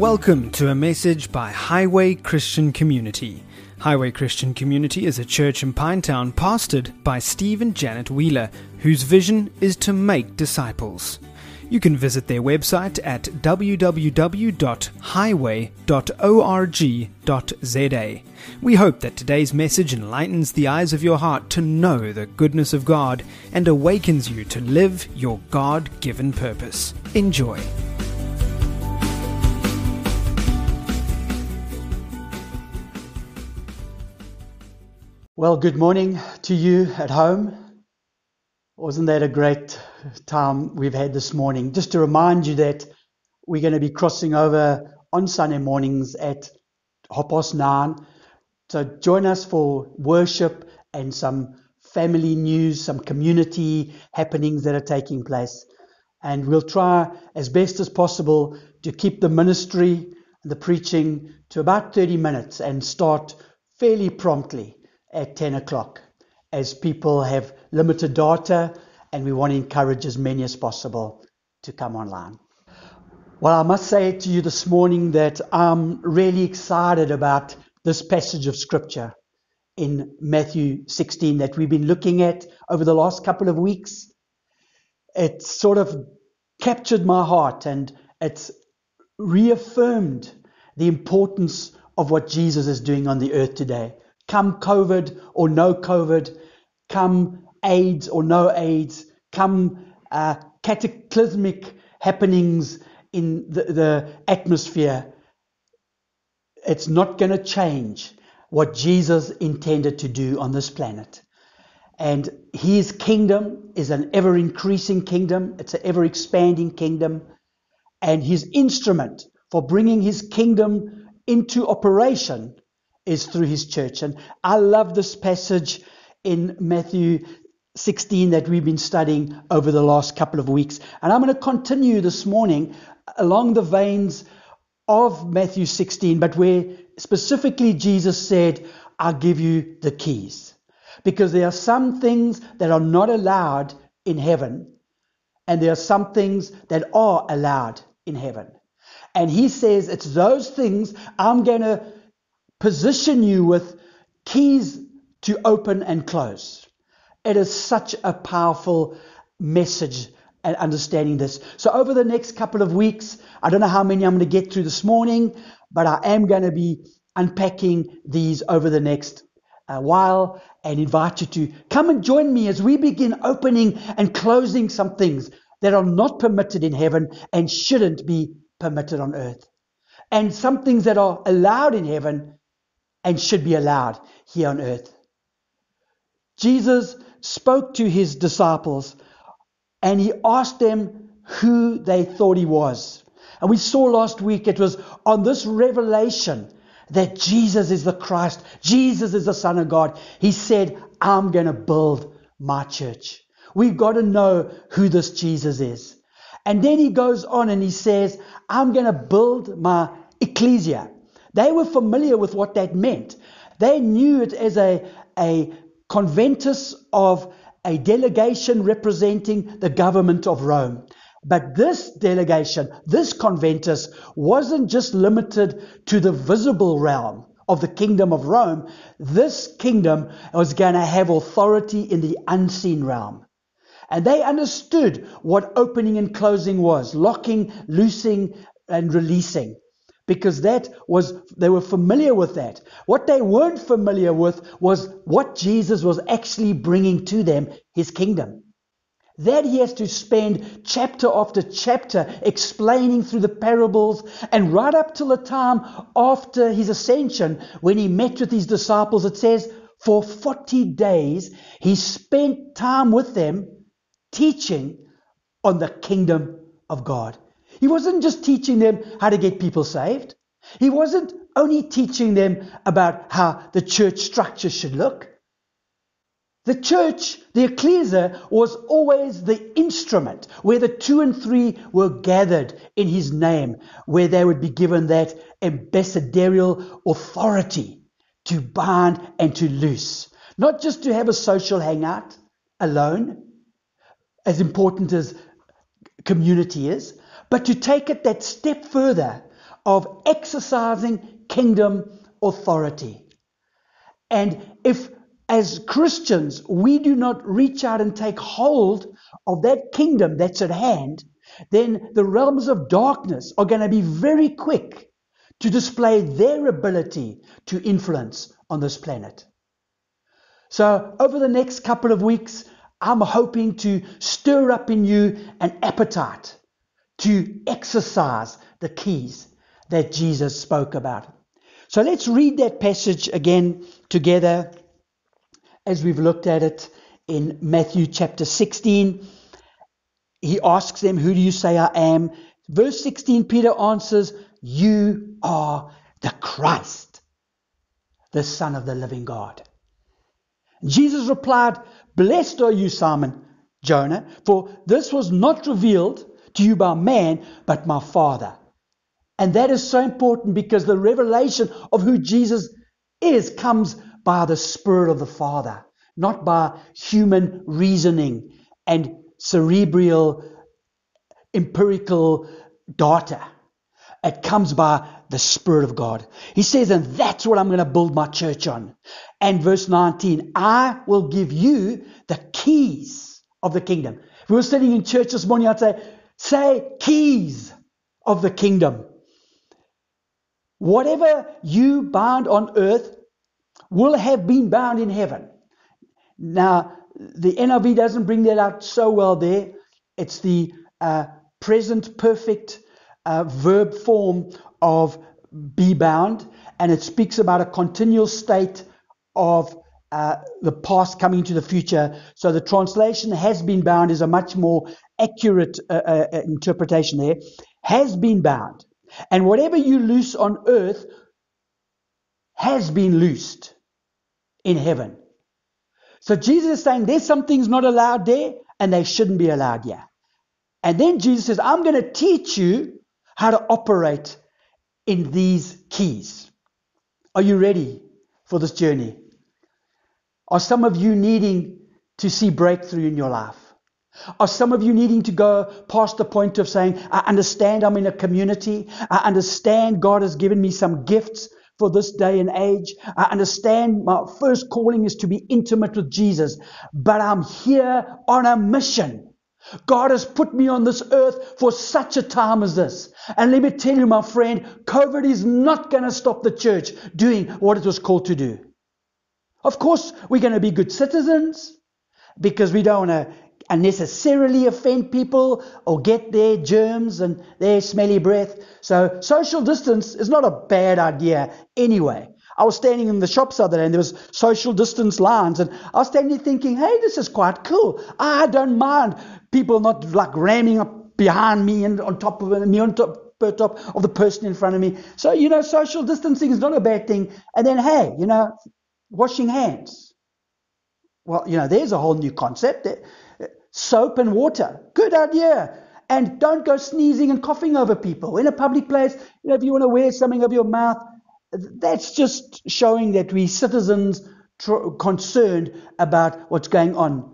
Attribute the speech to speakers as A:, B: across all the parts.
A: Welcome to a message by Highway Christian Community. Highway Christian Community is a church in Pinetown pastored by Steve and Janet Wheeler, whose vision is to make disciples. You can visit their website at www.highway.org.za. We hope that today's message enlightens the eyes of your heart to know the goodness of God and awakens you to live your God given purpose. Enjoy.
B: Well, good morning to you at home. Wasn't that a great time we've had this morning? Just to remind you that we're going to be crossing over on Sunday mornings at half past nine. So join us for worship and some family news, some community happenings that are taking place. And we'll try as best as possible to keep the ministry and the preaching to about 30 minutes and start fairly promptly at 10 o'clock as people have limited data and we want to encourage as many as possible to come online. Well, I must say to you this morning that I'm really excited about this passage of scripture in Matthew 16 that we've been looking at over the last couple of weeks. It sort of captured my heart and it's reaffirmed the importance of what Jesus is doing on the earth today come COVID or no COVID, come AIDS or no AIDS, come uh, cataclysmic happenings in the, the atmosphere, it's not going to change what Jesus intended to do on this planet. And his kingdom is an ever increasing kingdom, it's an ever expanding kingdom. And his instrument for bringing his kingdom into operation is through his church. And I love this passage in Matthew 16 that we've been studying over the last couple of weeks. And I'm going to continue this morning along the veins of Matthew 16, but where specifically Jesus said, I'll give you the keys. Because there are some things that are not allowed in heaven, and there are some things that are allowed in heaven. And he says, It's those things I'm going to position you with keys to open and close. It is such a powerful message and understanding this. So, over the next couple of weeks, I don't know how many I'm going to get through this morning, but I am going to be unpacking these over the next uh, while and invite you to come and join me as we begin opening and closing some things that are not permitted in heaven and shouldn't be permitted on earth. And some things that are allowed in heaven and should be allowed here on earth. Jesus spoke to his disciples and he asked them who they thought he was. And we saw last week it was on this revelation that Jesus is the Christ, Jesus is the Son of God. He said, I'm going to build my church. We've got to know who this Jesus is. And then he goes on and he says, I'm going to build my ecclesia. They were familiar with what that meant. They knew it as a, a conventus of a delegation representing the government of Rome. But this delegation, this conventus, wasn't just limited to the visible realm of the kingdom of Rome. This kingdom was going to have authority in the unseen realm. And they understood what opening and closing was locking, loosing, and releasing because that was, they were familiar with that. What they weren't familiar with was what Jesus was actually bringing to them, his kingdom. That he has to spend chapter after chapter explaining through the parables, and right up till the time after his ascension, when he met with his disciples, it says, for 40 days he spent time with them teaching on the kingdom of God. He wasn't just teaching them how to get people saved. He wasn't only teaching them about how the church structure should look. The church, the ecclesia, was always the instrument where the two and three were gathered in his name, where they would be given that ambassadorial authority to bind and to loose. Not just to have a social hangout alone, as important as community is, but to take it that step further of exercising kingdom authority. And if, as Christians, we do not reach out and take hold of that kingdom that's at hand, then the realms of darkness are going to be very quick to display their ability to influence on this planet. So, over the next couple of weeks, I'm hoping to stir up in you an appetite to exercise the keys that Jesus spoke about. So, let's read that passage again together as we've looked at it in Matthew chapter 16. He asks them, Who do you say I am? Verse 16, Peter answers, You are the Christ, the Son of the living God. Jesus replied, Blessed are you, Simon Jonah, for this was not revealed to you by man, but my Father. And that is so important because the revelation of who Jesus is comes by the Spirit of the Father, not by human reasoning and cerebral, empirical data. It comes by the Spirit of God. He says, and that's what I'm going to build my church on. And verse 19, I will give you the keys of the kingdom. If we were sitting in church this morning, I'd say, say keys of the kingdom. Whatever you bind on earth will have been bound in heaven. Now, the NIV doesn't bring that out so well there. It's the uh, present perfect uh, verb form of be bound, and it speaks about a continual state of uh, the past coming to the future. So the translation has been bound is a much more accurate uh, uh, uh, interpretation there. Has been bound. And whatever you loose on earth has been loosed in heaven. So Jesus is saying there's some things not allowed there and they shouldn't be allowed here. And then Jesus says, I'm going to teach you how to operate in these keys. Are you ready for this journey? Are some of you needing to see breakthrough in your life? Are some of you needing to go past the point of saying, I understand I'm in a community. I understand God has given me some gifts for this day and age. I understand my first calling is to be intimate with Jesus, but I'm here on a mission. God has put me on this earth for such a time as this. And let me tell you, my friend, COVID is not going to stop the church doing what it was called to do. Of course, we're going to be good citizens because we don't want to unnecessarily offend people or get their germs and their smelly breath. So social distance is not a bad idea anyway. I was standing in the shops the other day and there was social distance lines and I was standing thinking, hey, this is quite cool. I don't mind people not like ramming up behind me and on top of me on top top of the person in front of me. So, you know, social distancing is not a bad thing. And then, hey, you know, washing hands. Well, you know, there's a whole new concept. Soap and water. Good idea. And don't go sneezing and coughing over people in a public place. You know, if you want to wear something over your mouth, that's just showing that we citizens tr- concerned about what's going on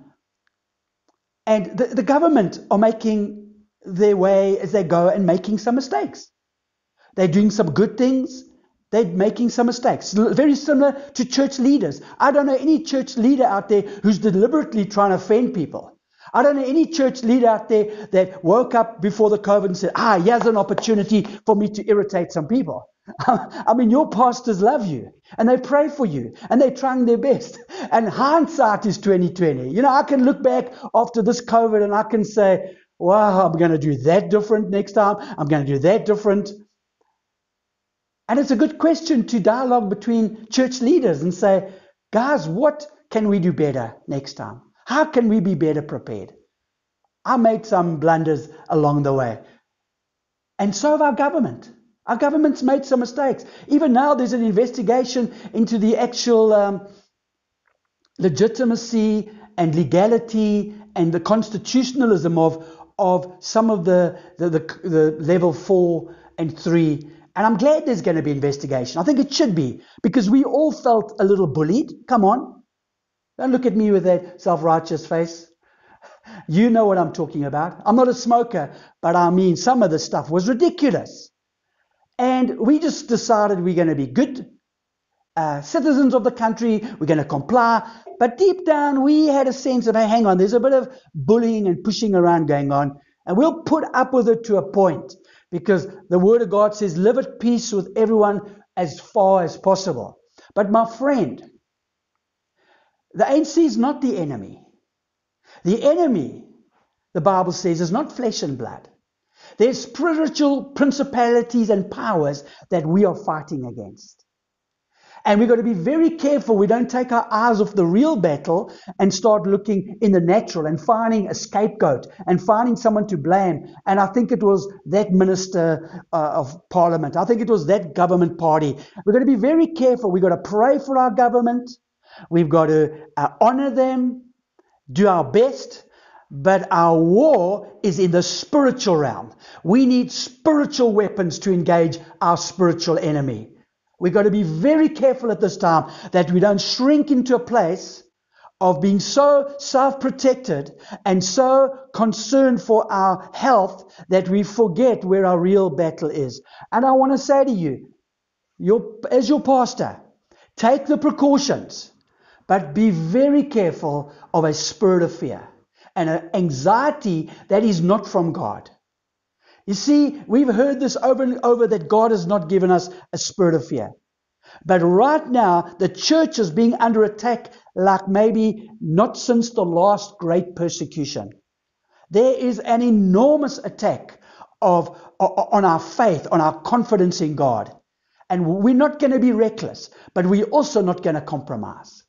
B: and the, the government are making their way as they go and making some mistakes. They're doing some good things. They're making some mistakes. Very similar to church leaders. I don't know any church leader out there who's deliberately trying to offend people. I don't know any church leader out there that woke up before the COVID and said, ah, here's an opportunity for me to irritate some people. I mean, your pastors love you and they pray for you and they're trying their best. And hindsight is 2020. You know, I can look back after this COVID and I can say, wow, I'm going to do that different next time. I'm going to do that different. And it's a good question to dialogue between church leaders and say, guys, what can we do better next time? How can we be better prepared? I made some blunders along the way. And so have our government. Our government's made some mistakes. Even now, there's an investigation into the actual um, legitimacy and legality and the constitutionalism of, of some of the, the, the, the level four and three. And I'm glad there's going to be investigation. I think it should be because we all felt a little bullied. Come on. Don't look at me with that self righteous face. You know what I'm talking about. I'm not a smoker, but I mean, some of the stuff was ridiculous. And we just decided we're going to be good uh, citizens of the country, we're going to comply. But deep down, we had a sense of, hey, hang on, there's a bit of bullying and pushing around going on. And we'll put up with it to a point because the Word of God says, live at peace with everyone as far as possible. But my friend, the ANC is not the enemy. The enemy, the Bible says, is not flesh and blood. There's spiritual principalities and powers that we are fighting against. And we've got to be very careful we don't take our eyes off the real battle and start looking in the natural and finding a scapegoat and finding someone to blame. And I think it was that minister uh, of parliament. I think it was that government party. We've got to be very careful. We've got to pray for our government. We've got to uh, honor them, do our best. But our war is in the spiritual realm. We need spiritual weapons to engage our spiritual enemy. We've got to be very careful at this time that we don't shrink into a place of being so self protected and so concerned for our health that we forget where our real battle is. And I want to say to you, your, as your pastor, take the precautions, but be very careful of a spirit of fear and an anxiety that is not from God. You see, we've heard this over and over that God has not given us a spirit of fear. But right now, the church is being under attack like maybe not since the last great persecution. There is an enormous attack of, on our faith, on our confidence in God. And we're not going to be reckless, but we're also not going to compromise.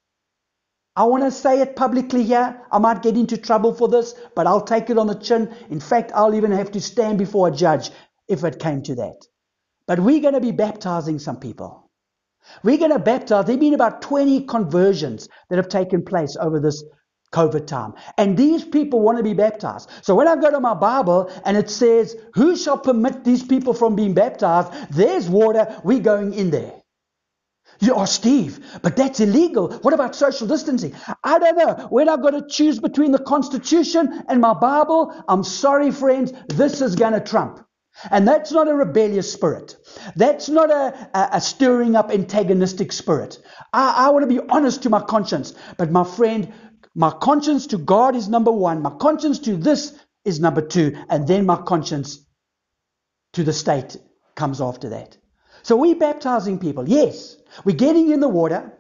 B: I want to say it publicly here. I might get into trouble for this, but I'll take it on the chin. In fact, I'll even have to stand before a judge if it came to that. But we're going to be baptizing some people. We're going to baptize. There have been about 20 conversions that have taken place over this COVID time. And these people want to be baptized. So when I go to my Bible and it says, Who shall permit these people from being baptized? There's water. We're going in there. You are Steve, but that's illegal. What about social distancing? I don't know. When I've got to choose between the Constitution and my Bible, I'm sorry, friends, this is going to trump. And that's not a rebellious spirit. That's not a, a, a stirring up antagonistic spirit. I, I want to be honest to my conscience. But my friend, my conscience to God is number one. My conscience to this is number two. And then my conscience to the state comes after that. So we're baptizing people. Yes. We're getting in the water.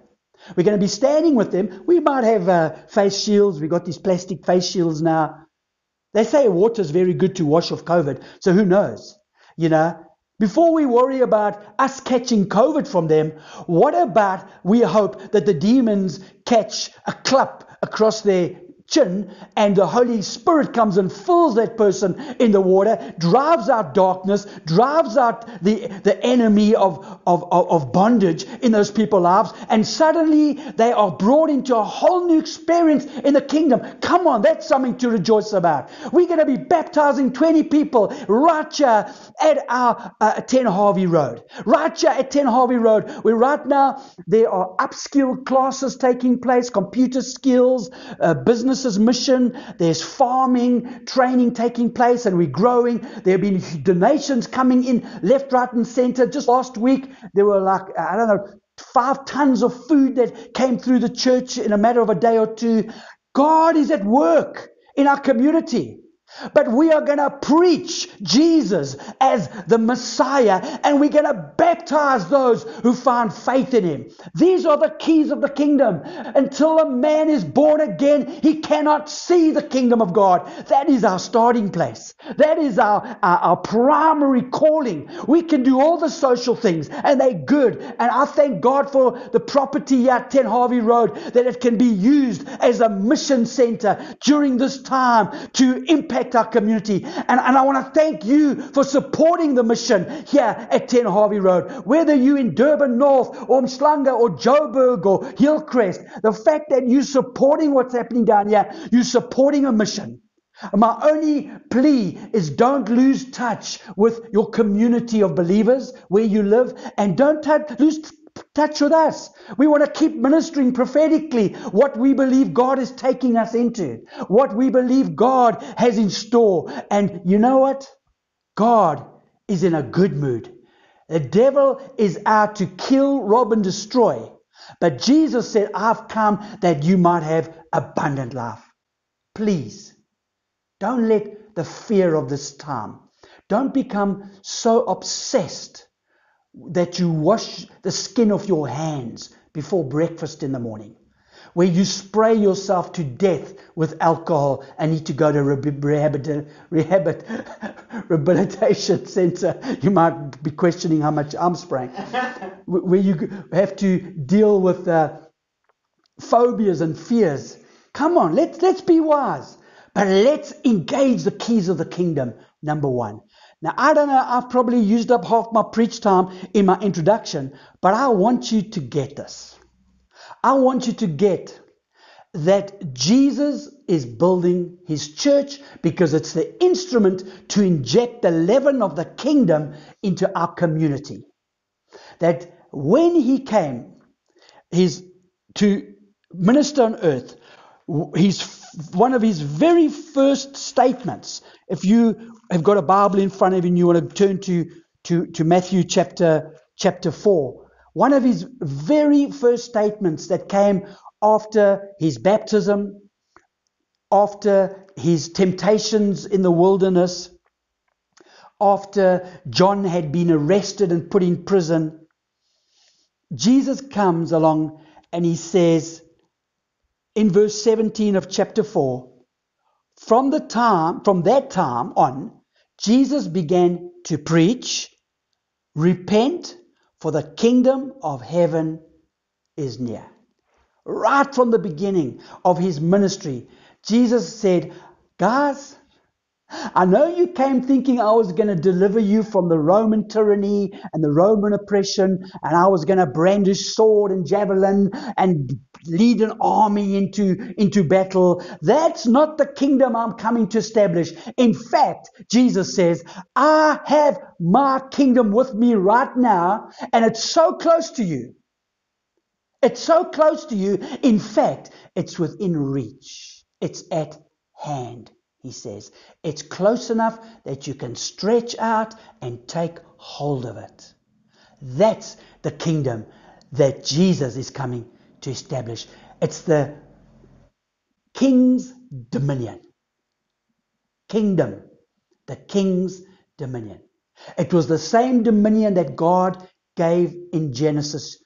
B: We're going to be standing with them. We might have uh, face shields. We've got these plastic face shields now. They say water is very good to wash off COVID. So who knows? You know, before we worry about us catching COVID from them, what about we hope that the demons catch a clap across their chin and the Holy Spirit comes and fills that person in the water, drives out darkness, drives out the, the enemy of, of, of, bondage in those people's lives, and suddenly they are brought into a whole new experience in the kingdom. Come on, that's something to rejoice about. We're going to be baptizing 20 people right here at our uh, 10 Harvey Road. Right here at 10 Harvey Road, where right now there are upskill classes taking place, computer skills, uh, business business's mission. There's farming, training taking place, and we're growing. There have been donations coming in left, right, and center. Just last week, there were like, I don't know, five tons of food that came through the church in a matter of a day or two. God is at work in our community. But we are going to preach Jesus as the Messiah and we're going to baptize those who find faith in him. These are the keys of the kingdom. Until a man is born again, he cannot see the kingdom of God. That is our starting place. That is our, our, our primary calling. We can do all the social things and they're good. And I thank God for the property at 10 Harvey Road that it can be used as a mission center during this time to impact our community. And, and I want to thank you for supporting the mission here at 10 Harvey Road. Whether you're in Durban North or Umhlanga or Joburg or Hillcrest, the fact that you're supporting what's happening down here, you're supporting a mission. My only plea is don't lose touch with your community of believers where you live and don't lose touch with us. We want to keep ministering prophetically what we believe God is taking us into, what we believe God has in store. And you know what? God is in a good mood. The devil is out to kill, rob, and destroy. But Jesus said, I've come that you might have abundant life. Please, don't let the fear of this time, don't become so obsessed that you wash the skin off your hands before breakfast in the morning where you spray yourself to death with alcohol and need to go to rehab, rehab, rehabilitation center. You might be questioning how much I'm spraying. where you have to deal with uh, phobias and fears. Come on, let's, let's be wise. But let's engage the keys of the kingdom, number one. Now, I don't know, I've probably used up half my preach time in my introduction, but I want you to get this. I want you to get that Jesus is building his church because it's the instrument to inject the leaven of the kingdom into our community. That when he came, he's to minister on earth, he's one of his very first statements. If you have got a Bible in front of you and you want to turn to, to, to Matthew chapter, chapter 4, one of his very first statements that came after his baptism, after his temptations in the wilderness, after John had been arrested and put in prison, Jesus comes along and he says in verse 17 of chapter 4 from the time from that time on Jesus began to preach repent for the kingdom of heaven is near. Right from the beginning of his ministry, Jesus said, Guys, I know you came thinking I was going to deliver you from the Roman tyranny and the Roman oppression, and I was going to brandish sword and javelin and lead an army into, into battle. That's not the kingdom I'm coming to establish. In fact, Jesus says, I have my kingdom with me right now, and it's so close to you. It's so close to you. In fact, it's within reach. It's at hand he says. It's close enough that you can stretch out and take hold of it. That's the kingdom that Jesus is coming to establish. It's the king's dominion. Kingdom. The king's dominion. It was the same dominion that God gave in Genesis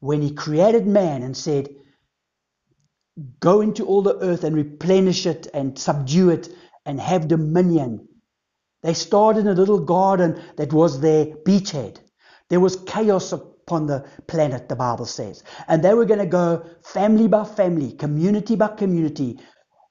B: when he created man and said, Go into all the earth and replenish it and subdue it and have dominion. They started in a little garden that was their beachhead. There was chaos upon the planet, the Bible says. And they were going to go family by family, community by community,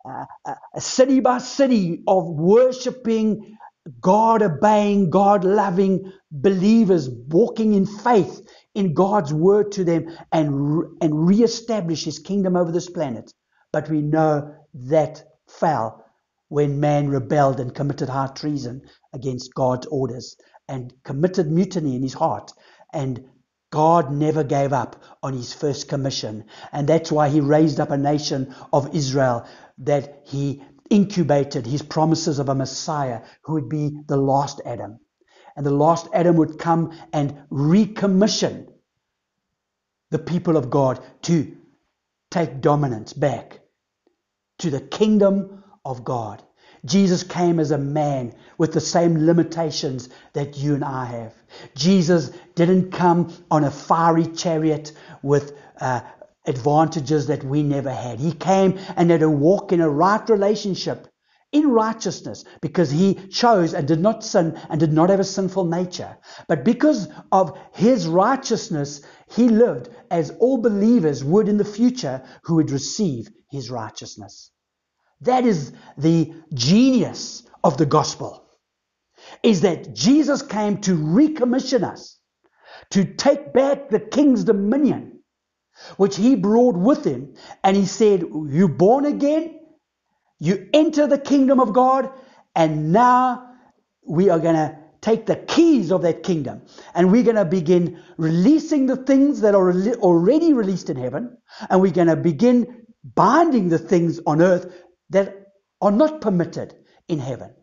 B: uh, uh, city by city of worshiping, God obeying, God loving believers, walking in faith in God's word to them and, and re-establish his kingdom over this planet. But we know that fell when man rebelled and committed high treason against God's orders and committed mutiny in his heart. And God never gave up on his first commission. And that's why he raised up a nation of Israel that he incubated his promises of a Messiah who would be the last Adam. And the last Adam would come and recommission the people of God to take dominance back to the kingdom of God. Jesus came as a man with the same limitations that you and I have. Jesus didn't come on a fiery chariot with uh, advantages that we never had. He came and had a walk in a right relationship in righteousness because he chose and did not sin and did not have a sinful nature. But because of his righteousness, he lived as all believers would in the future who would receive his righteousness. That is the genius of the gospel. Is that Jesus came to recommission us, to take back the king's dominion, which he brought with him. And he said, You born again? You enter the kingdom of God, and now we are going to take the keys of that kingdom and we're going to begin releasing the things that are already released in heaven, and we're going to begin binding the things on earth that are not permitted in heaven.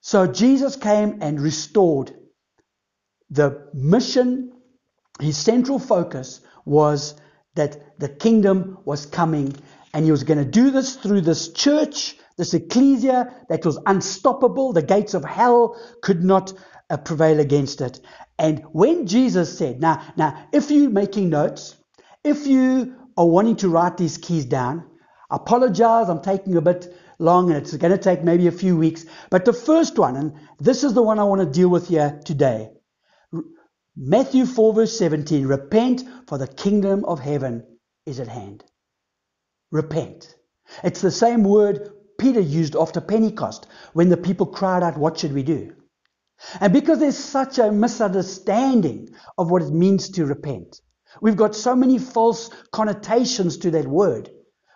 B: So Jesus came and restored the mission, his central focus was that the kingdom was coming and he was going to do this through this church, this ecclesia that was unstoppable. The gates of hell could not uh, prevail against it. And when Jesus said, now, now, if you're making notes, if you are wanting to write these keys down, apologize, I'm taking a bit long and it's going to take maybe a few weeks. But the first one, and this is the one I want to deal with here today Matthew 4, verse 17 Repent, for the kingdom of heaven is at hand. Repent. It's the same word Peter used after Pentecost when the people cried out, What should we do? And because there's such a misunderstanding of what it means to repent, we've got so many false connotations to that word.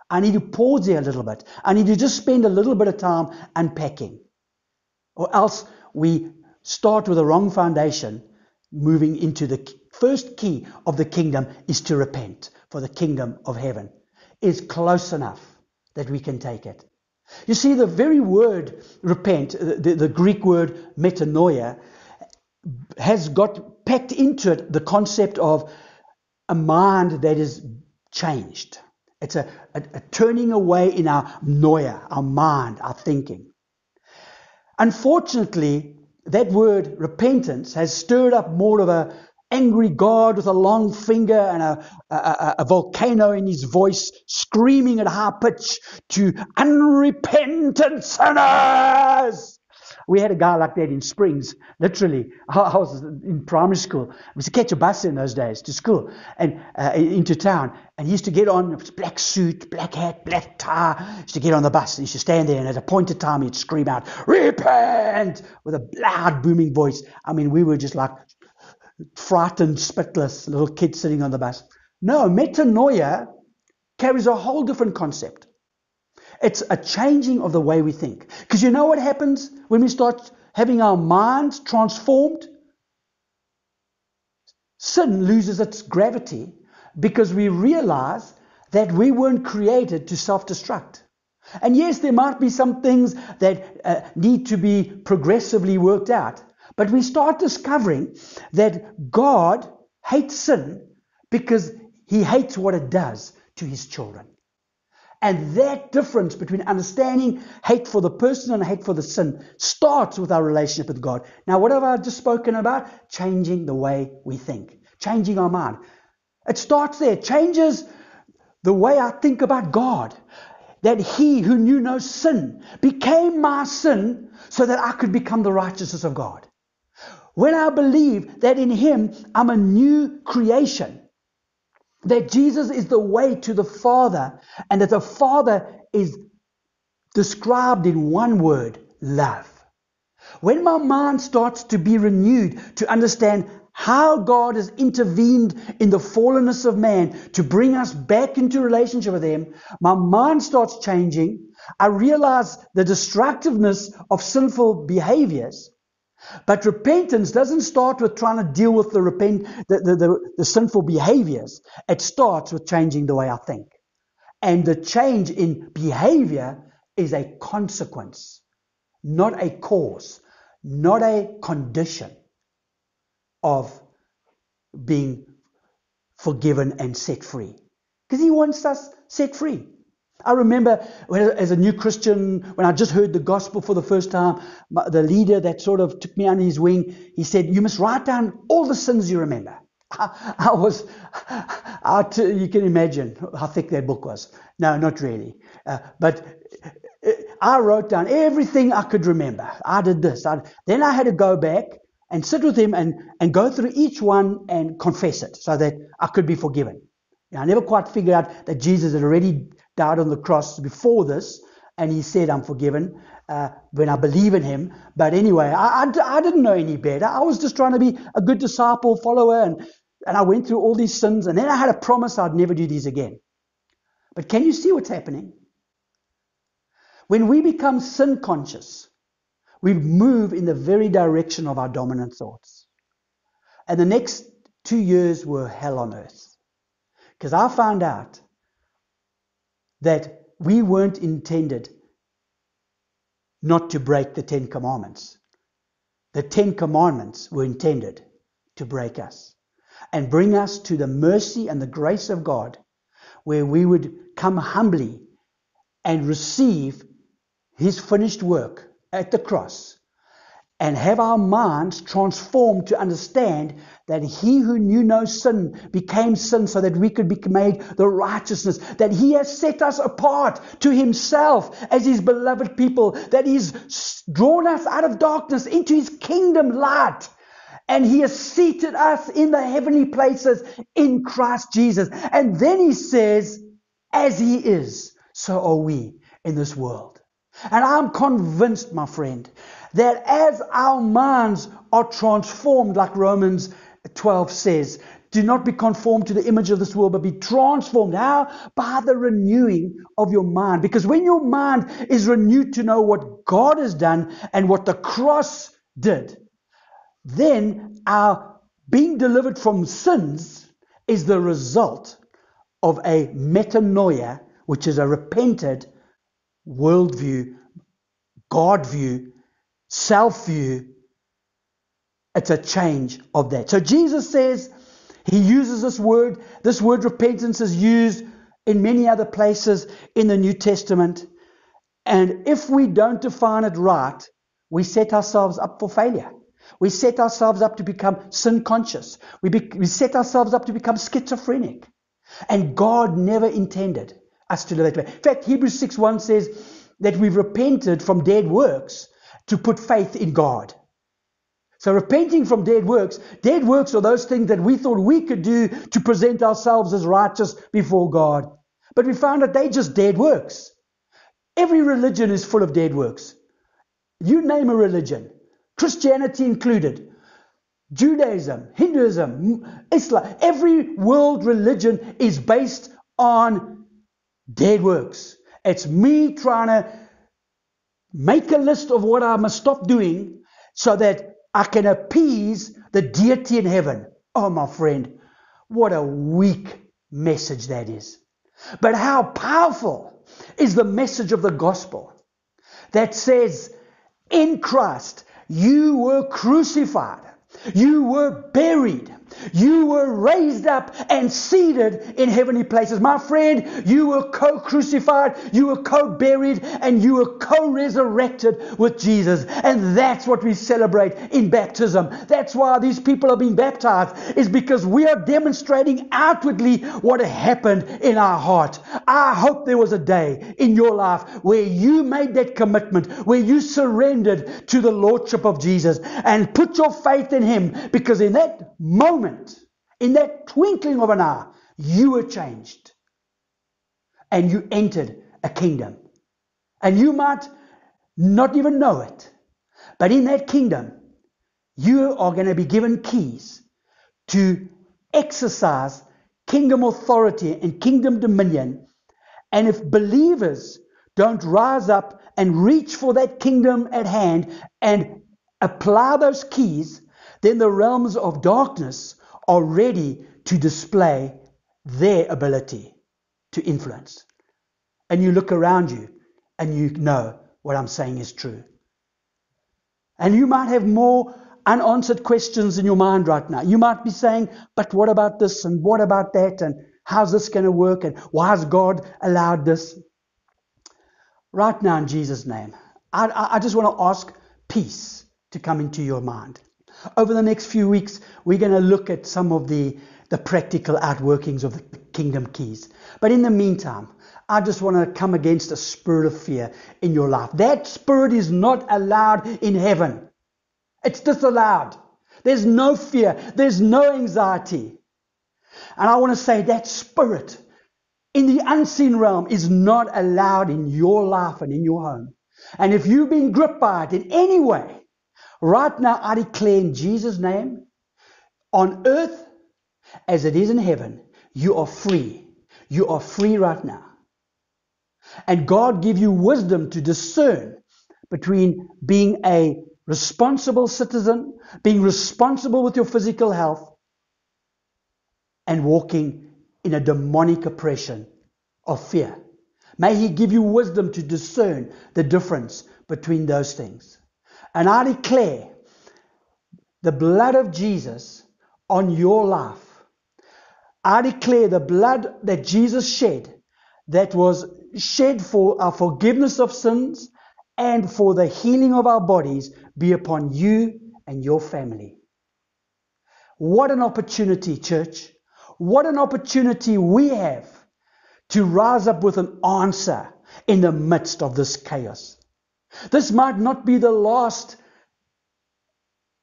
B: I need to pause there a little bit. I need to just spend a little bit of time unpacking. Or else we start with the wrong foundation, moving into the first key of the kingdom is to repent, for the kingdom of heaven is close enough that we can take it. You see, the very word repent, uh, the, the Greek word metanoia, has got packed into it the concept of a mind that is changed. It's a, a, a turning away in our noia, our mind, our thinking. Unfortunately, that word repentance has stirred up more of a angry God with a long finger and a, a, a, volcano in his voice, screaming at high pitch to unrepentant sinners. We had a guy like that in Springs, literally. I was in primary school. I used to catch a bus in those days to school and uh, into town. And he used to get on, a black suit, black hat, black tie. He used to get on the bus he used to stand there. And at a pointed time, he'd scream out, Repent! with a loud, booming voice. I mean, we were just like frightened, spitless little kids sitting on the bus. No, metanoia carries a whole different concept. It's a changing of the way we think. Because you know what happens when we start having our minds transformed? Sin loses its gravity because we realize that we weren't created to self destruct. And yes, there might be some things that uh, need to be progressively worked out. But we start discovering that God hates sin because he hates what it does to his children. And that difference between understanding hate for the person and hate for the sin starts with our relationship with God. Now, what have I just spoken about? Changing the way we think, changing our mind. It starts there, changes the way I think about God. That he who knew no sin became my sin so that I could become the righteousness of God. When I believe that in him I'm a new creation, that Jesus is the way to the Father, and that the Father is described in one word love. When my mind starts to be renewed to understand how God has intervened in the fallenness of man to bring us back into relationship with Him, my mind starts changing. I realize the destructiveness of sinful behaviors. But repentance doesn't start with trying to deal with the, repent, the, the, the, the sinful behaviors. It starts with changing the way I think. And the change in behavior is a consequence, not a cause, not a condition of being forgiven and set free. Because he wants us set free. I remember as a new Christian, when I just heard the gospel for the first time, the leader that sort of took me under his wing, he said, You must write down all the sins you remember. I, I was, I t- you can imagine how thick that book was. No, not really. Uh, but uh, I wrote down everything I could remember. I did this. I, then I had to go back and sit with him and, and go through each one and confess it so that I could be forgiven. I never quite figured out that Jesus had already died on the cross before this, and he said, I'm forgiven uh, when I believe in him. But anyway, I, I, I, didn't know any better. I was just trying to be a good disciple, follower, and, and I went through all these sins, and then I had a promise I'd never do these again. But can you see what's happening? When we become sin conscious, we move in the very direction of our dominant thoughts. And the next two years were hell on earth. Because I found out that we weren't intended not to break the Ten Commandments. The Ten Commandments were intended to break us and bring us to the mercy and the grace of God, where we would come humbly and receive His finished work at the cross and have our minds transformed to understand that he who knew no sin became sin so that we could be made the righteousness, that he has set us apart to himself as his beloved people, that he's drawn us out of darkness into his kingdom light. And he has seated us in the heavenly places in Christ Jesus. And then he says, as he is, so are we in this world. And I'm convinced, my friend, that as our minds are transformed, like Romans 12 says, do not be conformed to the image of this world, but be transformed. How? By the renewing of your mind. Because when your mind is renewed to know what God has done and what the cross did, then our being delivered from sins is the result of a metanoia, which is a repented worldview, God view, self view. It's a change of that. So Jesus says, He uses this word. This word repentance is used in many other places in the New Testament. And if we don't define it right, we set ourselves up for failure. We set ourselves up to become sin conscious. We, be, we set ourselves up to become schizophrenic. And God never intended us to live that way. In fact, Hebrews 6 1 says that we've repented from dead works to put faith in God. So, repenting from dead works, dead works are those things that we thought we could do to present ourselves as righteous before God. But we found that they just dead works. Every religion is full of dead works. You name a religion, Christianity included, Judaism, Hinduism, Islam, every world religion is based on dead works. It's me trying to make a list of what I must stop doing so that I can appease the deity in heaven. Oh, my friend, what a weak message that is. But how powerful is the message of the gospel that says, in Christ, you were crucified, you were buried, you were raised up and seated in heavenly places. My friend, you were co crucified, you were co buried, and you were co resurrected with Jesus. And that's what we celebrate in baptism. That's why these people are being baptized, is because we are demonstrating outwardly what happened in our heart. I hope there was a day in your life where you made that commitment, where you surrendered to the Lordship of Jesus and put your faith in Him, because in that moment, moment, in that twinkling of an eye, you were changed. And you entered a kingdom. And you might not even know it. But in that kingdom, you are going to be given keys to exercise kingdom authority and kingdom dominion. And if believers don't rise up and reach for that kingdom at hand and apply those keys, then the realms of darkness are ready to display their ability to influence. And you look around you and you know what I'm saying is true. And you might have more unanswered questions in your mind right now. You might be saying, but what about this and what about that and how's this going to work and why has God allowed this? Right now, in Jesus' name, I, I just want to ask peace to come into your mind. Over the next few weeks, we're going to look at some of the, the practical outworkings of the kingdom keys. But in the meantime, I just want to come against a spirit of fear in your life. That spirit is not allowed in heaven. It's disallowed. There's no fear. There's no anxiety. And I want to say that spirit in the unseen realm is not allowed in your life and in your home. And if you've been gripped by it in any way, Right now, I declare in Jesus' name, on earth as it is in heaven, you are free. You are free right now. And God give you wisdom to discern between being a responsible citizen, being responsible with your physical health, and walking in a demonic oppression of fear. May He give you wisdom to discern the difference between those things. And I declare the blood of Jesus on your life. I declare the blood that Jesus shed, that was shed for our forgiveness of sins and for the healing of our bodies, be upon you and your family. What an opportunity, church. What an opportunity we have to rise up with an answer in the midst of this chaos. This might not be the last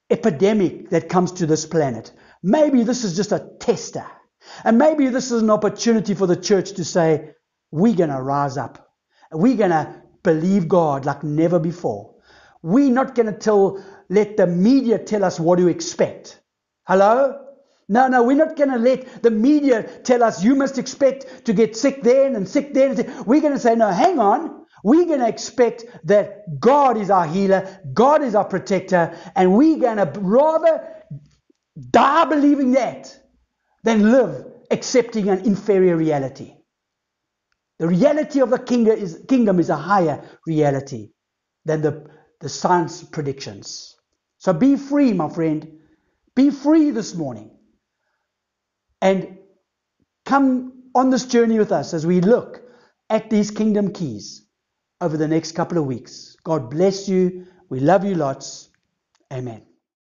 B: epidemic that comes to this planet. Maybe this is just a tester. And maybe this is an opportunity for the church to say, we're going to rise up. We're going to believe God like never before. We're not going to tell, let the media tell us what to expect. Hello? No, no, we're not going to let the media tell us you must expect to get sick then and sick then. We're going to say, no, hang on. We're going to expect that God is our healer, God is our protector, and we're going to rather die believing that than live accepting an inferior reality. The reality of the kingdom is, kingdom is a higher reality than the, the science predictions. So be free, my friend. Be free this morning. And come on this journey with us as we look at these kingdom keys over the next couple of weeks. God bless you. We love you lots. Amen.